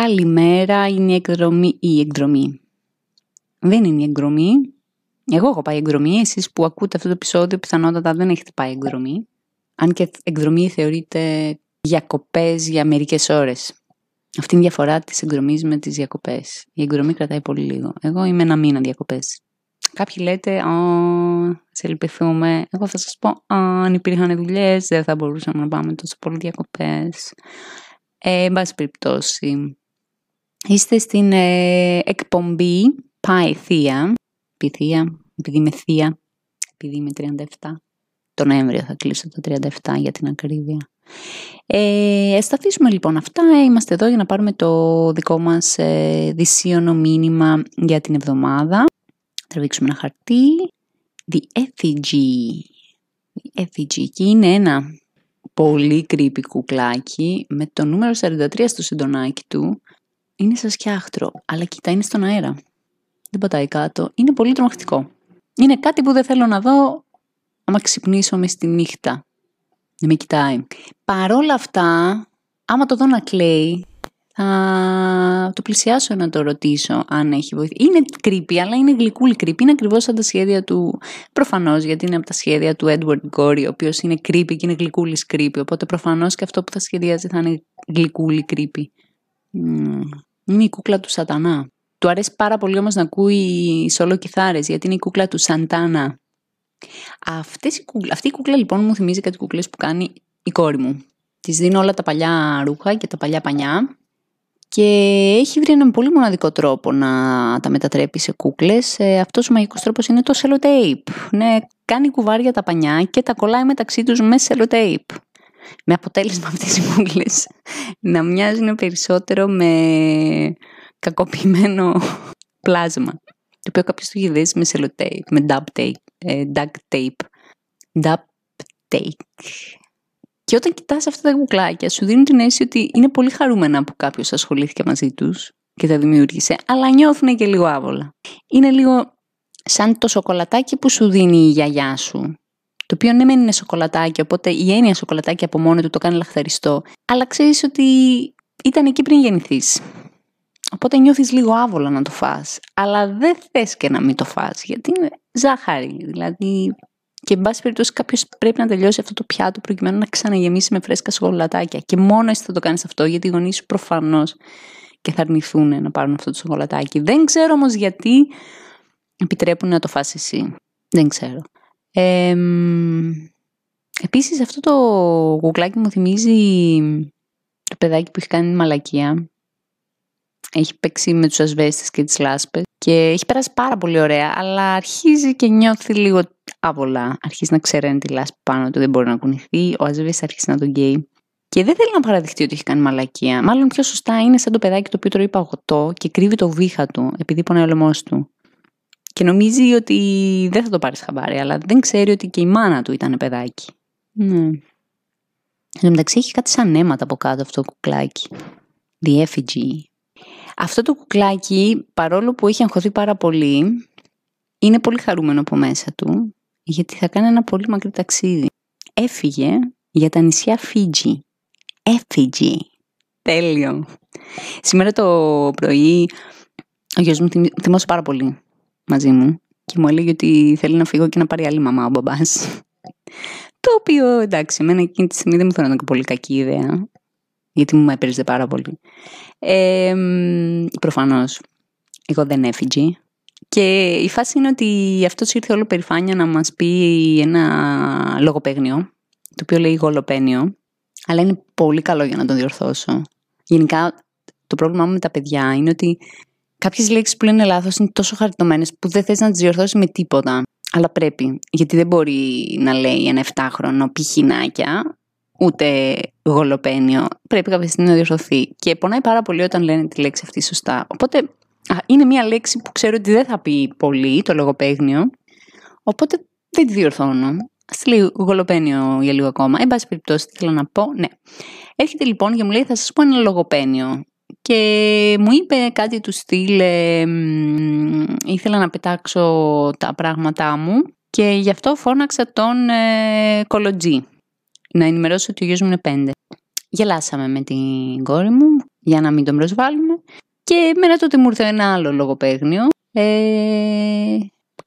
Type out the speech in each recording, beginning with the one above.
Καλημέρα είναι η εκδρομή, η εκδρομή. Δεν είναι η εκδρομή. Εγώ έχω πάει εκδρομή. Εσείς που ακούτε αυτό το επεισόδιο πιθανότατα δεν έχετε πάει εκδρομή. Αν και εκδρομή θεωρείται διακοπές για μερικές ώρες. Αυτή είναι η διαφορά της εκδρομής με τις διακοπές. Η εκδρομή κρατάει πολύ λίγο. Εγώ είμαι ένα μήνα διακοπές. Κάποιοι λέτε, σε λυπηθούμε. Εγώ θα σας πω, αν υπήρχαν δουλειές, δεν θα μπορούσαμε να πάμε τόσο πολύ διακοπές. Ε, εν πάση περιπτώσει, είστε στην ε, εκπομπή Πάει Θεία, Θεία, επειδή είμαι Θεία, επειδή είμαι 37. Το Νοέμβριο θα κλείσω το 37 για την ακρίβεια. Ε, σταθήσουμε λοιπόν αυτά. Είμαστε εδώ για να πάρουμε το δικό μας ε, δυσίωνο μήνυμα για την εβδομάδα. Τραβήξουμε ένα χαρτί. The effigy. The effigy. Και είναι ένα πολύ creepy κουκλάκι με το νούμερο 43 στο συντονάκι του. Είναι σαν σκιάχτρο, αλλά κοιτά είναι στον αέρα. Δεν πατάει κάτω. Είναι πολύ τρομακτικό. Είναι κάτι που δεν θέλω να δω άμα ξυπνήσω μες στη νύχτα. Δεν με κοιτάει. Παρόλα αυτά, άμα το δω να κλαίει, θα το πλησιάσω να το ρωτήσω αν έχει βοήθεια. Είναι creepy, αλλά είναι γλυκούλη creepy. Είναι ακριβώς σαν τα σχέδια του, προφανώς, γιατί είναι από τα σχέδια του Edward Gorey, ο οποίος είναι creepy και είναι γλυκούλης creepy. Οπότε προφανώς και αυτό που θα σχεδιάζει θα είναι γλυκούλη creepy. Είναι η κούκλα του σατανά. Του αρέσει πάρα πολύ όμως να ακούει σολο κιθάρες, γιατί είναι η κούκλα του Σαντάνα. Αυτές οι κούκλα, αυτή η κούκλα λοιπόν μου θυμίζει κάτι κουκλές που κάνει η κόρη μου. Της δίνω όλα τα παλιά ρούχα και τα παλιά πανιά και έχει βρει έναν πολύ μοναδικό τρόπο να τα μετατρέπει σε κούκλες. Ε, αυτός ο μαγικός τρόπος είναι το sellotape. Ναι, κάνει κουβάρια τα πανιά και τα κολλάει μεταξύ τους με sellotape. Με αποτέλεσμα αυτές οι κούκλες να μοιάζουν περισσότερο με κακοποιημένο πλάσμα. Το οποίο κάποιος το έχει δέσει με sellotape, με duct tape. Ε, duct tape. Duct tape. Και όταν κοιτάς αυτά τα κουκλάκια σου δίνουν την αίσθηση ότι είναι πολύ χαρούμενα που κάποιος ασχολήθηκε μαζί τους και τα δημιούργησε, αλλά νιώθουν και λίγο άβολα. Είναι λίγο σαν το σοκολατάκι που σου δίνει η γιαγιά σου. Το οποίο ναι μεν είναι σοκολατάκι, οπότε η έννοια σοκολατάκι από μόνο του το κάνει λαχθαριστό, αλλά ξέρεις ότι ήταν εκεί πριν γεννηθείς. Οπότε νιώθεις λίγο άβολα να το φας, αλλά δεν θες και να μην το φας, γιατί είναι ζάχαρη. Δηλαδή και εν πάση περιπτώσει κάποιος πρέπει να τελειώσει αυτό το πιάτο προκειμένου να ξαναγεμίσει με φρέσκα σοκολατάκια. Και μόνο εσύ θα το κάνεις αυτό, γιατί οι γονείς σου προφανώς και θα αρνηθούν να πάρουν αυτό το σοκολατάκι. Δεν ξέρω όμως γιατί επιτρέπουν να το φας εσύ. Δεν ξέρω. Ε, επίσης αυτό το κουκλάκι μου θυμίζει το παιδάκι που έχει κάνει μαλακία. Έχει παίξει με τους ασβέστες και τις λάσπες και έχει περάσει πάρα πολύ ωραία, αλλά αρχίζει και νιώθει λίγο άβολα. Αρχίζει να ξέρει τη λάσπη πάνω του, δεν μπορεί να κουνηθεί. Ο Αζβές αρχίζει να τον γκέει. Και δεν θέλει να παραδεχτεί ότι έχει κάνει μαλακία. Μάλλον πιο σωστά είναι σαν το παιδάκι το οποίο τρώει παγωτό και κρύβει το βήχα του επειδή πονάει ο λαιμό του. Και νομίζει ότι δεν θα το πάρεις χαμπάρι, αλλά δεν ξέρει ότι και η μάνα του ήταν παιδάκι. Ναι. Εν τω μεταξύ έχει κάτι σαν αίματα από κάτω αυτό το κουκλάκι. The effigy. Αυτό το κουκλάκι, παρόλο που έχει αγχωθεί πάρα πολύ, είναι πολύ χαρούμενο από μέσα του γιατί θα κάνει ένα πολύ μακρύ ταξίδι. Έφυγε για τα νησιά Φίτζι. Έφυγε. Τέλειο. Σήμερα το πρωί ο γιος μου θυμώσει πάρα πολύ μαζί μου και μου έλεγε ότι θέλει να φύγω και να πάρει άλλη μαμά ο μπαμπάς. Το οποίο εντάξει, εμένα εκείνη τη στιγμή δεν μου φαίνονταν και πολύ κακή ιδέα. Γιατί μου έπαιρζε πάρα πολύ. Ε, προφανώς, εγώ δεν έφυγε. Και η φάση είναι ότι αυτός ήρθε όλο περηφάνεια να μας πει ένα λογοπαίγνιο, το οποίο λέει γολοπαίνιο, αλλά είναι πολύ καλό για να τον διορθώσω. Γενικά, το πρόβλημά μου με τα παιδιά είναι ότι κάποιες λέξεις που λένε λάθος είναι τόσο χαριτωμένες που δεν θες να τις διορθώσεις με τίποτα. Αλλά πρέπει, γιατί δεν μπορεί να λέει ένα 7χρονο πηχινάκια, ούτε γολοπαίνιο. Πρέπει κάποια στιγμή να διορθωθεί. Και πονάει πάρα πολύ όταν λένε τη λέξη αυτή σωστά. Οπότε είναι μια λέξη που ξέρω ότι δεν θα πει πολύ το λογοπαίγνιο, οπότε δεν τη διορθώνω. Α λέει γολοπαίνιο για λίγο ακόμα. Εν πάση περιπτώσει, θέλω να πω, ναι. Έρχεται λοιπόν και μου λέει: Θα σας πω ένα λογοπαίνιο. Και μου είπε κάτι του στυλ, ε, ήθελα να πετάξω τα πράγματά μου και γι' αυτό φώναξα τον ε, κολοτζή. Να ενημερώσω ότι ο γιος μου είναι πέντε. Γελάσαμε με την κόρη μου για να μην τον προσβάλλουμε. Και μένα τότε μου ήρθε ένα άλλο λογοπαίγνιο ε,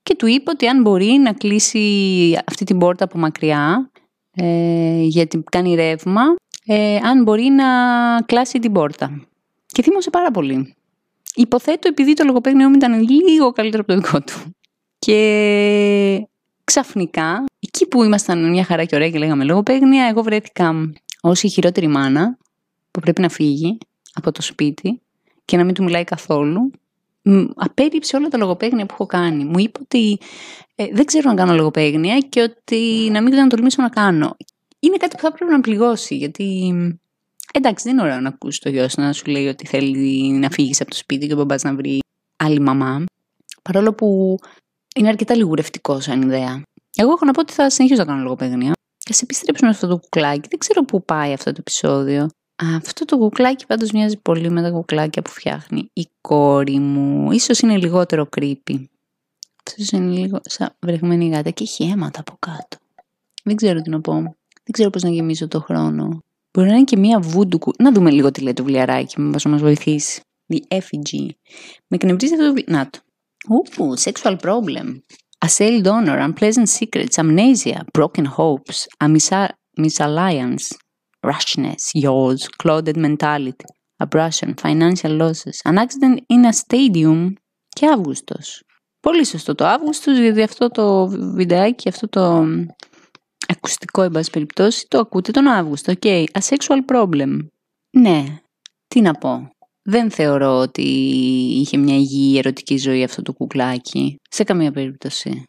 και του είπε ότι αν μπορεί να κλείσει αυτή την πόρτα από μακριά ε, γιατί κάνει ρεύμα, ε, αν μπορεί να κλάσει την πόρτα. Και θύμωσε πάρα πολύ. Υποθέτω επειδή το λογοπαίγνιό μου ήταν λίγο καλύτερο από το δικό του. Και ξαφνικά, εκεί που ήμασταν μια χαρά και ωραία και λέγαμε λογοπαίγνια, εγώ βρέθηκα ως η χειρότερη μάνα που πρέπει να φύγει από το σπίτι και να μην του μιλάει καθόλου. Απέριψε όλα τα λογοπαίγνια που έχω κάνει. Μου είπε ότι ε, δεν ξέρω να κάνω λογοπαίγνια και ότι να μην τολμήσω να κάνω. Είναι κάτι που θα πρέπει να πληγώσει, γιατί εντάξει δεν είναι ωραίο να ακούσει το γιο να σου λέει ότι θέλει να φύγεις από το σπίτι και ο μπαμπάς να βρει άλλη μαμά. Παρόλο που είναι αρκετά λιγουρευτικός σαν ιδέα. Εγώ έχω να πω ότι θα συνεχίσω να κάνω λογοπαίγνια. Α επιστρέψουμε αυτό το κουκλάκι. Δεν ξέρω πού πάει αυτό το επεισόδιο. Αυτό το κουκλάκι πάντως μοιάζει πολύ με τα κουκλάκια που φτιάχνει η κόρη μου. Ίσως είναι λιγότερο creepy. Ίσως είναι λίγο σαν βρεγμένη γάτα και έχει αίματα από κάτω. Δεν ξέρω τι να πω. Δεν ξέρω πώς να γεμίσω το χρόνο. Μπορεί να είναι και μία βούντου Να δούμε λίγο τι λέει το βιβλιαράκι μου, να μας βοηθήσει. The effigy. Με εκνευρίζει αυτό το βιβλίο. Να το. Ooh, sexual problem. Assailed honor, unpleasant secrets, amnesia, broken hopes, a misalliance, rashness, yaws, clouded mentality, abrasion, financial losses, an accident in a stadium και Αύγουστος. Πολύ σωστό το Αύγουστος, γιατί αυτό το βιντεάκι, αυτό το ακουστικό, εν πάση περιπτώσει, το ακούτε τον Αύγουστο. Οκ, okay. a sexual problem. Ναι, τι να πω. Δεν θεωρώ ότι είχε μια υγιή ερωτική ζωή αυτό το κουκλάκι. Σε καμία περίπτωση.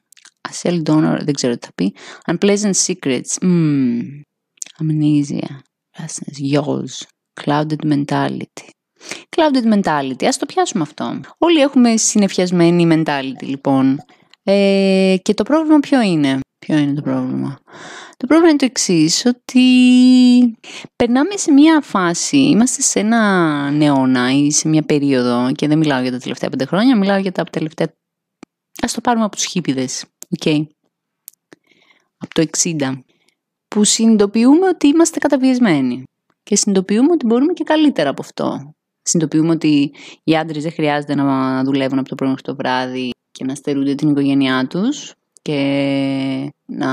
A cell donor, δεν ξέρω τι θα πει. Unpleasant secrets. Mm. Amnesia. Vastness. Yaws. Clouded mentality. Clouded mentality. Ας το πιάσουμε αυτό. Όλοι έχουμε συνεφιασμένη mentality λοιπόν. Ε, και το πρόβλημα ποιο είναι; Ποιο είναι το πρόβλημα; Το πρόβλημα είναι το εξής ότι περνάμε σε μια φάση, είμαστε σε ένα νεώνα ή σε μια περίοδο και δεν μιλάω για τα τελευταία πέντε χρόνια, μιλάω για τα τελευταία, ας το πάρουμε από τους χίπιδες, okay. από το 60, που συνειδητοποιούμε ότι είμαστε καταβιεσμένοι και συνειδητοποιούμε ότι μπορούμε και καλύτερα από αυτό. Συνειδητοποιούμε ότι οι άντρες δεν χρειάζεται να δουλεύουν από το πρωί μέχρι το βράδυ και να στερούνται την οικογένειά τους και να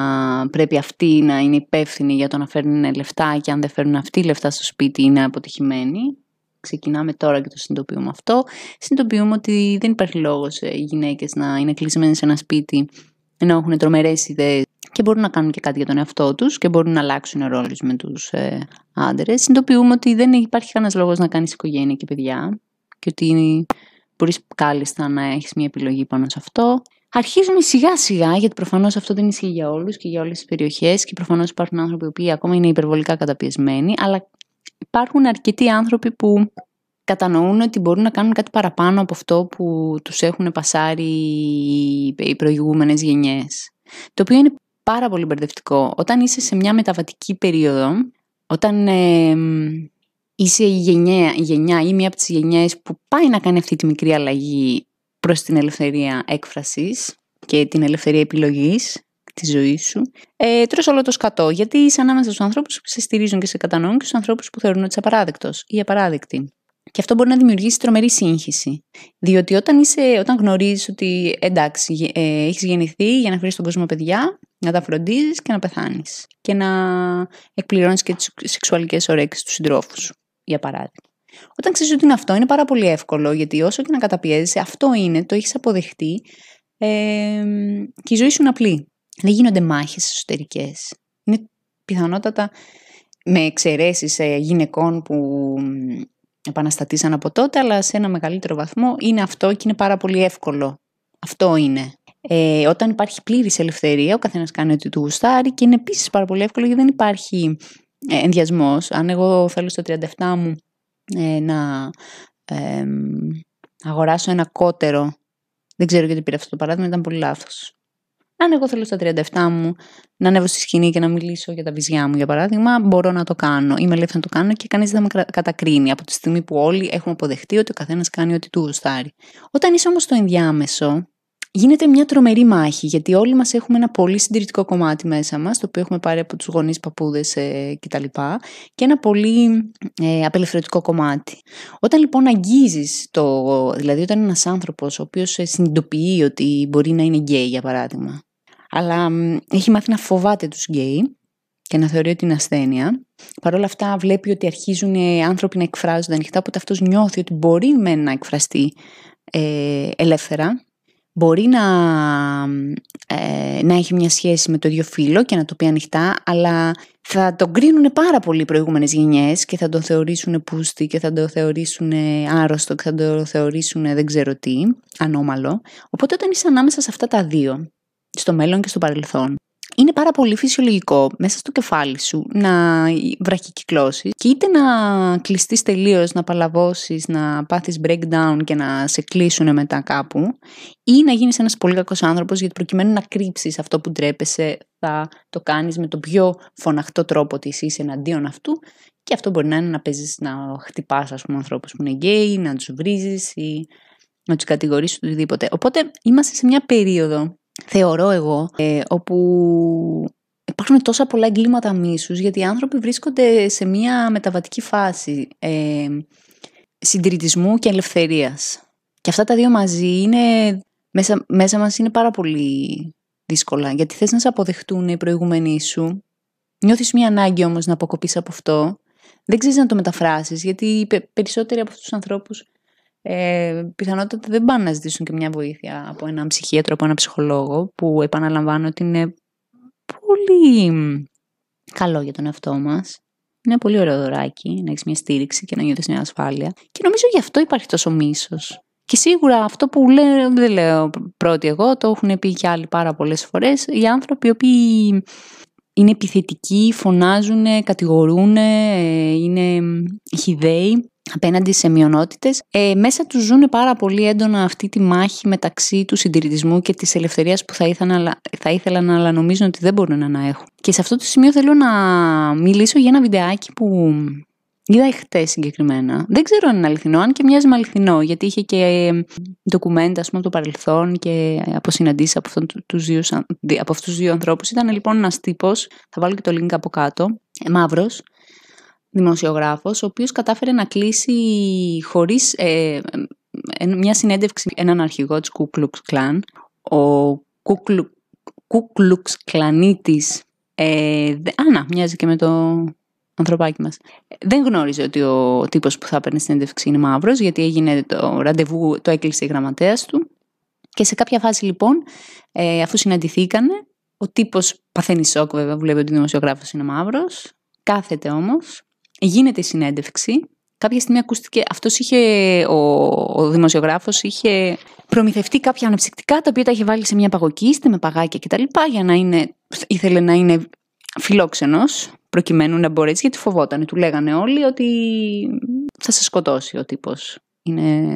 πρέπει αυτοί να είναι υπεύθυνοι για το να φέρνουν λεφτά και αν δεν φέρνουν αυτοί λεφτά στο σπίτι είναι αποτυχημένοι. Ξεκινάμε τώρα και το συνειδητοποιούμε αυτό. Συνειδητοποιούμε ότι δεν υπάρχει λόγος οι γυναίκες να είναι κλεισμένες σε ένα σπίτι ενώ έχουν τρομερές ιδέες και μπορούν να κάνουν και κάτι για τον εαυτό τους και μπορούν να αλλάξουν ρόλους με τους ε, άντρες. Συνειδητοποιούμε ότι δεν υπάρχει κανένας λόγος να κάνεις οικογένεια και παιδιά και ότι μπορείς κάλλιστα να έχεις μια επιλογή πάνω σε αυτό. Αρχίζουμε σιγά σιγά, γιατί προφανώς αυτό δεν ισχύει για όλους και για όλες τις περιοχές και προφανώς υπάρχουν άνθρωποι που ακόμα είναι υπερβολικά καταπιεσμένοι, αλλά υπάρχουν αρκετοί άνθρωποι που κατανοούν ότι μπορούν να κάνουν κάτι παραπάνω από αυτό που τους έχουν πασάρει οι προηγούμενες γενιές. Το οποίο είναι πάρα πολύ μπερδευτικό. Όταν είσαι σε μια μεταβατική περίοδο, όταν ε, είσαι η γενιά, η γενιά ή μία από τις γενιές που πάει να κάνει αυτή τη μικρή αλλαγή προς την ελευθερία έκφρασης και την ελευθερία επιλογής της ζωής σου, ε, τρως όλο το σκατό. Γιατί είσαι ανάμεσα στους ανθρώπους που σε στηρίζουν και σε κατανοούν και στους ανθρώπους που θεωρούν ότι είσαι απαράδεκτος ή απαράδεκτη. Και αυτό μπορεί να δημιουργήσει τρομερή σύγχυση. Διότι όταν, είσαι, όταν γνωρίζεις ότι εντάξει, ε, έχεις γεννηθεί για να φέρεις στον κόσμο παιδιά, να τα φροντίζεις και να πεθάνεις. Και να εκπληρώνεις και τις σεξουαλικές ωρέξεις του συντρόφου σου, για παράδειγμα. Όταν ξέρεις ότι είναι αυτό, είναι πάρα πολύ εύκολο, γιατί όσο και να καταπιέζεσαι, αυτό είναι, το έχεις αποδεχτεί ε, και η ζωή σου είναι απλή. Δεν γίνονται μάχες εσωτερικές. Είναι πιθανότατα με εξαιρέσεις ε, γυναικών που επαναστατήσαν από τότε, αλλά σε ένα μεγαλύτερο βαθμό είναι αυτό και είναι πάρα πολύ εύκολο. Αυτό είναι. Ε, όταν υπάρχει πλήρης ελευθερία, ο καθένας κάνει ό,τι του γουστάρει και είναι επίσης πάρα πολύ εύκολο γιατί δεν υπάρχει ε, ενδιασμός. Αν εγώ θέλω στα 37 μου ε, να ε, αγοράσω ένα κότερο. Δεν ξέρω γιατί πήρα αυτό το παράδειγμα, ήταν πολύ λάθος. Αν εγώ θέλω στα 37 μου να ανέβω στη σκηνή και να μιλήσω για τα βυζιά μου, για παράδειγμα, μπορώ να το κάνω. Είμαι ελεύθερη να το κάνω και κανείς δεν με κατακρίνει από τη στιγμή που όλοι έχουμε αποδεχτεί ότι ο καθένας κάνει ό,τι του γουστάρει. Όταν είσαι όμως στο ενδιάμεσο, γίνεται μια τρομερή μάχη, γιατί όλοι μας έχουμε ένα πολύ συντηρητικό κομμάτι μέσα μας, το οποίο έχουμε πάρει από τους γονείς, παππούδες ε, κτλ. Και ένα πολύ ε, απελευθερωτικό κομμάτι. Όταν λοιπόν αγγίζεις το, δηλαδή όταν ένας άνθρωπος ο οποίος συνειδητοποιεί ότι μπορεί να είναι γκέι για παράδειγμα, αλλά έχει μάθει να φοβάται τους γκέι και να θεωρεί ότι είναι ασθένεια. Παρ' όλα αυτά βλέπει ότι αρχίζουν οι άνθρωποι να εκφράζονται ανοιχτά, οπότε αυτός νιώθει ότι μπορεί με να εκφραστεί ε, ελεύθερα μπορεί να, ε, να έχει μια σχέση με το ίδιο φύλο και να το πει ανοιχτά, αλλά θα τον κρίνουν πάρα πολύ οι προηγούμενες γενιές και θα τον θεωρήσουν πούστη και θα τον θεωρήσουν άρρωστο και θα τον θεωρήσουν δεν ξέρω τι, ανώμαλο. Οπότε όταν είσαι ανάμεσα σε αυτά τα δύο, στο μέλλον και στο παρελθόν, είναι πάρα πολύ φυσιολογικό μέσα στο κεφάλι σου να βραχικυκλώσεις και είτε να κλειστείς τελείως, να παλαβώσεις, να πάθεις breakdown και να σε κλείσουν μετά κάπου, ή να γίνεις ένας πολύ κακός άνθρωπος γιατί προκειμένου να κρύψεις αυτό που ντρέπεσαι, θα το κάνεις με τον πιο φωναχτό τρόπο ότι είσαι εναντίον αυτού. Και αυτό μπορεί να είναι να παίζεις, να χτυπάς, ας πούμε, ανθρώπους που είναι γκέι, να τους βρίζεις ή να τους κατηγορήσεις οτιδήποτε. Οπότε είμαστε σε μια περίοδο θεωρώ εγώ, ε, όπου υπάρχουν τόσα πολλά εγκλήματα μίσους, γιατί οι άνθρωποι βρίσκονται σε μια μεταβατική φάση ε, συντηρητισμού και ελευθερίας. Και αυτά τα δύο μαζί είναι, μέσα, μέσα μας είναι πάρα πολύ δύσκολα, γιατί θες να σε αποδεχτούν οι προηγούμενοι σου, νιώθεις μια ανάγκη όμως να αποκοπείς από αυτό, δεν ξέρεις να το μεταφράσεις, γιατί περισσότεροι από αυτούς τους ανθρώπους ε, πιθανότατα δεν πάνε να ζητήσουν και μια βοήθεια από έναν ψυχίατρο, από έναν ψυχολόγο, που επαναλαμβάνω ότι είναι πολύ καλό για τον εαυτό μας. Είναι πολύ ωραίο δωράκι να έχεις μια στήριξη και να νιώθεις μια ασφάλεια. Και νομίζω γι' αυτό υπάρχει τόσο μίσος. Και σίγουρα αυτό που λέω, δεν λέω πρώτη εγώ, το έχουν πει και άλλοι πάρα πολλές φορές. Οι άνθρωποι οι οποίοι είναι επιθετικοί, φωνάζουν, κατηγορούν, ε, είναι χιδαίοι απέναντι σε μειονότητες. Ε, μέσα τους ζουν πάρα πολύ έντονα αυτή τη μάχη μεταξύ του συντηρητισμού και της ελευθερίας που θα ήθελαν, θα ήθελαν αλλά νομίζουν ότι δεν μπορούν να έχουν. Και σε αυτό το σημείο θέλω να μιλήσω για ένα βιντεάκι που είδα χτες συγκεκριμένα. Δεν ξέρω αν είναι αληθινό, αν και μοιάζει με αληθινό, γιατί είχε και ντοκουμέντα από το παρελθόν και από συναντήσεις από, από αυτούς τους δύο ανθρώπους. Ήταν λοιπόν ένας τύπος, θα βάλω και το link από κάτω, ε, μαύρος, δημοσιογράφος, ο οποίος κατάφερε να κλείσει χωρίς ε, μια συνέντευξη έναν αρχηγό της Ku Klux Klan. Ο Ku Klux Klanίτης, ε, α, να, μοιάζει και με το ανθρωπάκι μας. Δεν γνώριζε ότι ο τύπος που θα έπαιρνε συνέντευξη είναι μαύρος, γιατί έγινε το ραντεβού, το έκλεισε η γραμματέας του. Και σε κάποια φάση λοιπόν, ε, αφού συναντηθήκανε, ο τύπος παθαίνει σοκ βέβαια, βλέπει ότι ο δημοσιογράφος είναι μαύρος, κάθεται όμως γίνεται η συνέντευξη. Κάποια στιγμή ακούστηκε, αυτός είχε, ο, ο δημοσιογράφος είχε προμηθευτεί κάποια αναψυκτικά τα οποία τα είχε βάλει σε μια παγοκίστη με παγάκια κτλ. για να είναι, ήθελε να είναι φιλόξενος προκειμένου να μπορέσει γιατί φοβόταν. Του λέγανε όλοι ότι θα σε σκοτώσει ο τύπος. Είναι...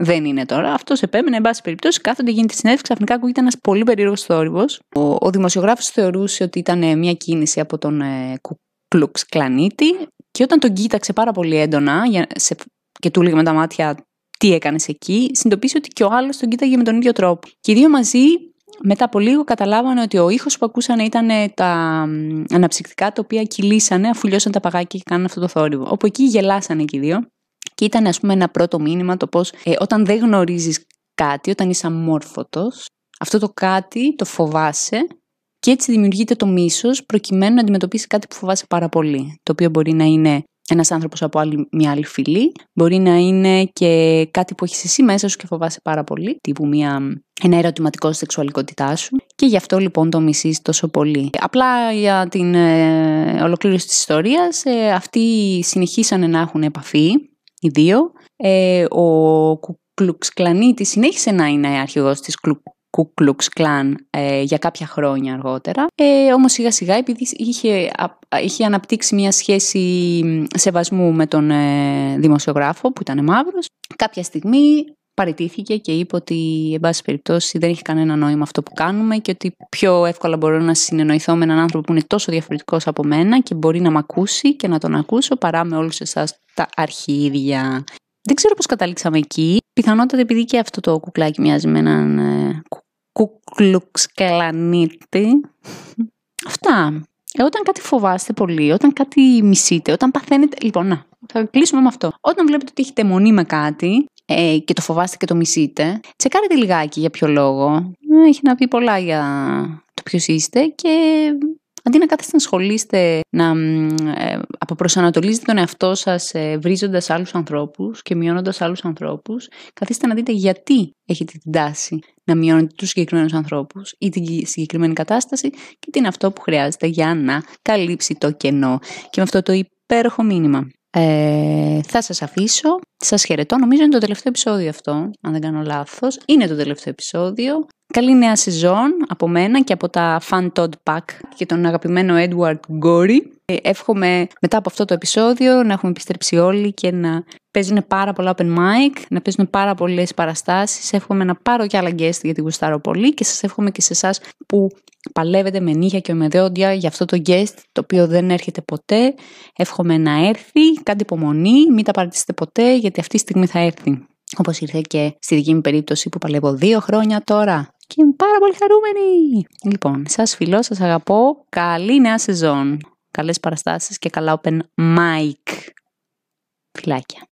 Δεν είναι τώρα. Αυτός επέμενε, εν πάση περιπτώσει, κάθονται, γίνεται τη συνέντευξη. Ξαφνικά ακούγεται ένας πολύ περίεργος θόρυβος. Ο, ο δημοσιογράφος θεωρούσε ότι ήταν μια κίνηση από τον ε, Κουκλουξ Κλανίτη. Και όταν τον κοίταξε πάρα πολύ έντονα για, σε, και του έλεγε με τα μάτια τι έκανες εκεί, συνειδητοποίησε ότι και ο άλλος τον κοίταγε με τον ίδιο τρόπο. Και οι δύο μαζί μετά από λίγο καταλάβανε ότι ο ήχος που ακούσαν ήταν τα αναψυκτικά τα οποία κυλήσανε αφού λιώσαν τα παγάκια και κάνανε αυτό το θόρυβο. Όπου εκεί γελάσανε και οι δύο. Και ήταν ας πούμε ένα πρώτο μήνυμα το πώς ε, όταν δεν γνωρίζεις κάτι, όταν είσαι αμόρφωτος, αυτό το κάτι το φοβάσαι και έτσι δημιουργείται το μίσος προκειμένου να αντιμετωπίσει κάτι που φοβάσαι πάρα πολύ. Το οποίο μπορεί να είναι ένας άνθρωπος από άλλη, μια άλλη φυλή, μπορεί να είναι και κάτι που έχεις εσύ μέσα σου και φοβάσαι πάρα πολύ, τύπου μια, ένα ερωτηματικό στη σεξουαλικότητά σου. Και γι' αυτό λοιπόν το μισείς τόσο πολύ. Απλά για την ε, ολοκλήρωση της ιστορίας, ε, αυτοί συνεχίσανε να έχουν επαφή, οι δύο. Ε, ο Κουκλουξ Κλανίτης συνέχισε να είναι αρχηγός της Ku Klux Klan ε, για κάποια χρόνια αργότερα. Ε, όμως σιγά σιγά επειδή είχε, είχε αναπτύξει μια σχέση σεβασμού με τον ε, δημοσιογράφο που ήταν μαύρος, κάποια στιγμή παραιτήθηκε και είπε ότι εν πάση περιπτώσει δεν έχει κανένα νόημα αυτό που κάνουμε και ότι πιο εύκολα μπορώ να συνεννοηθώ με έναν άνθρωπο που είναι τόσο διαφορετικός από μένα και μπορεί να μ' ακούσει και να τον ακούσω παρά με όλους εσάς τα αρχίδια. Δεν ξέρω πώς καταλήξαμε εκεί. Πιθανότατα επειδή και αυτό το κουκλάκι μοιάζει με έναν ε, κούκλουξ κλανίτη. Αυτά. Ε, όταν κάτι φοβάστε πολύ, όταν κάτι μισείτε, όταν παθαίνετε. Λοιπόν, να, θα κλείσουμε με αυτό. Όταν βλέπετε ότι έχετε μονή με κάτι ε, και το φοβάστε και το μισείτε, τσεκάρετε λιγάκι για ποιο λόγο. Ε, έχει να πει πολλά για το ποιος είστε και αντί να κάθεστε να ασχολείστε, να ε, αποπροσανατολίζετε τον εαυτό σας ε, βρίζοντας άλλους ανθρώπους και μειώνοντας άλλους ανθρώπους, καθίστε να δείτε γιατί έχετε την τάση να μειώνετε τους συγκεκριμένους ανθρώπους ή την συγκεκριμένη κατάσταση και τι είναι αυτό που χρειάζεται για να καλύψει το κενό. Και με αυτό το υπέροχο μήνυμα. Ε, θα σας αφήσω, σας χαιρετώ, νομίζω είναι το τελευταίο επεισόδιο αυτό, αν δεν κάνω λάθος. Είναι το τελευταίο επεισόδιο. Καλή νέα σεζόν από μένα και από τα Fun Todd Pack και τον αγαπημένο Edward Gory. Ε, εύχομαι μετά από αυτό το επεισόδιο να έχουμε επιστρέψει όλοι και να παίζουν πάρα πολλά open mic, να παίζουν πάρα πολλές παραστάσεις. Εύχομαι να πάρω και άλλα guest γιατί γουστάρω πολύ και σας εύχομαι και σε εσάς που παλεύετε με νύχια και με δόντια για αυτό το guest το οποίο δεν έρχεται ποτέ. Εύχομαι να έρθει, κάντε υπομονή, μην τα παρατήσετε ποτέ γιατί αυτή τη στιγμή θα έρθει. Όπως ήρθε και στη δική μου περίπτωση που παλεύω δύο χρόνια τώρα και είμαι πάρα πολύ χαρούμενη. Λοιπόν, σας φιλώ, σας αγαπώ. Καλή νέα σεζόν. Καλές παραστάσεις και καλά open mic. Φιλάκια.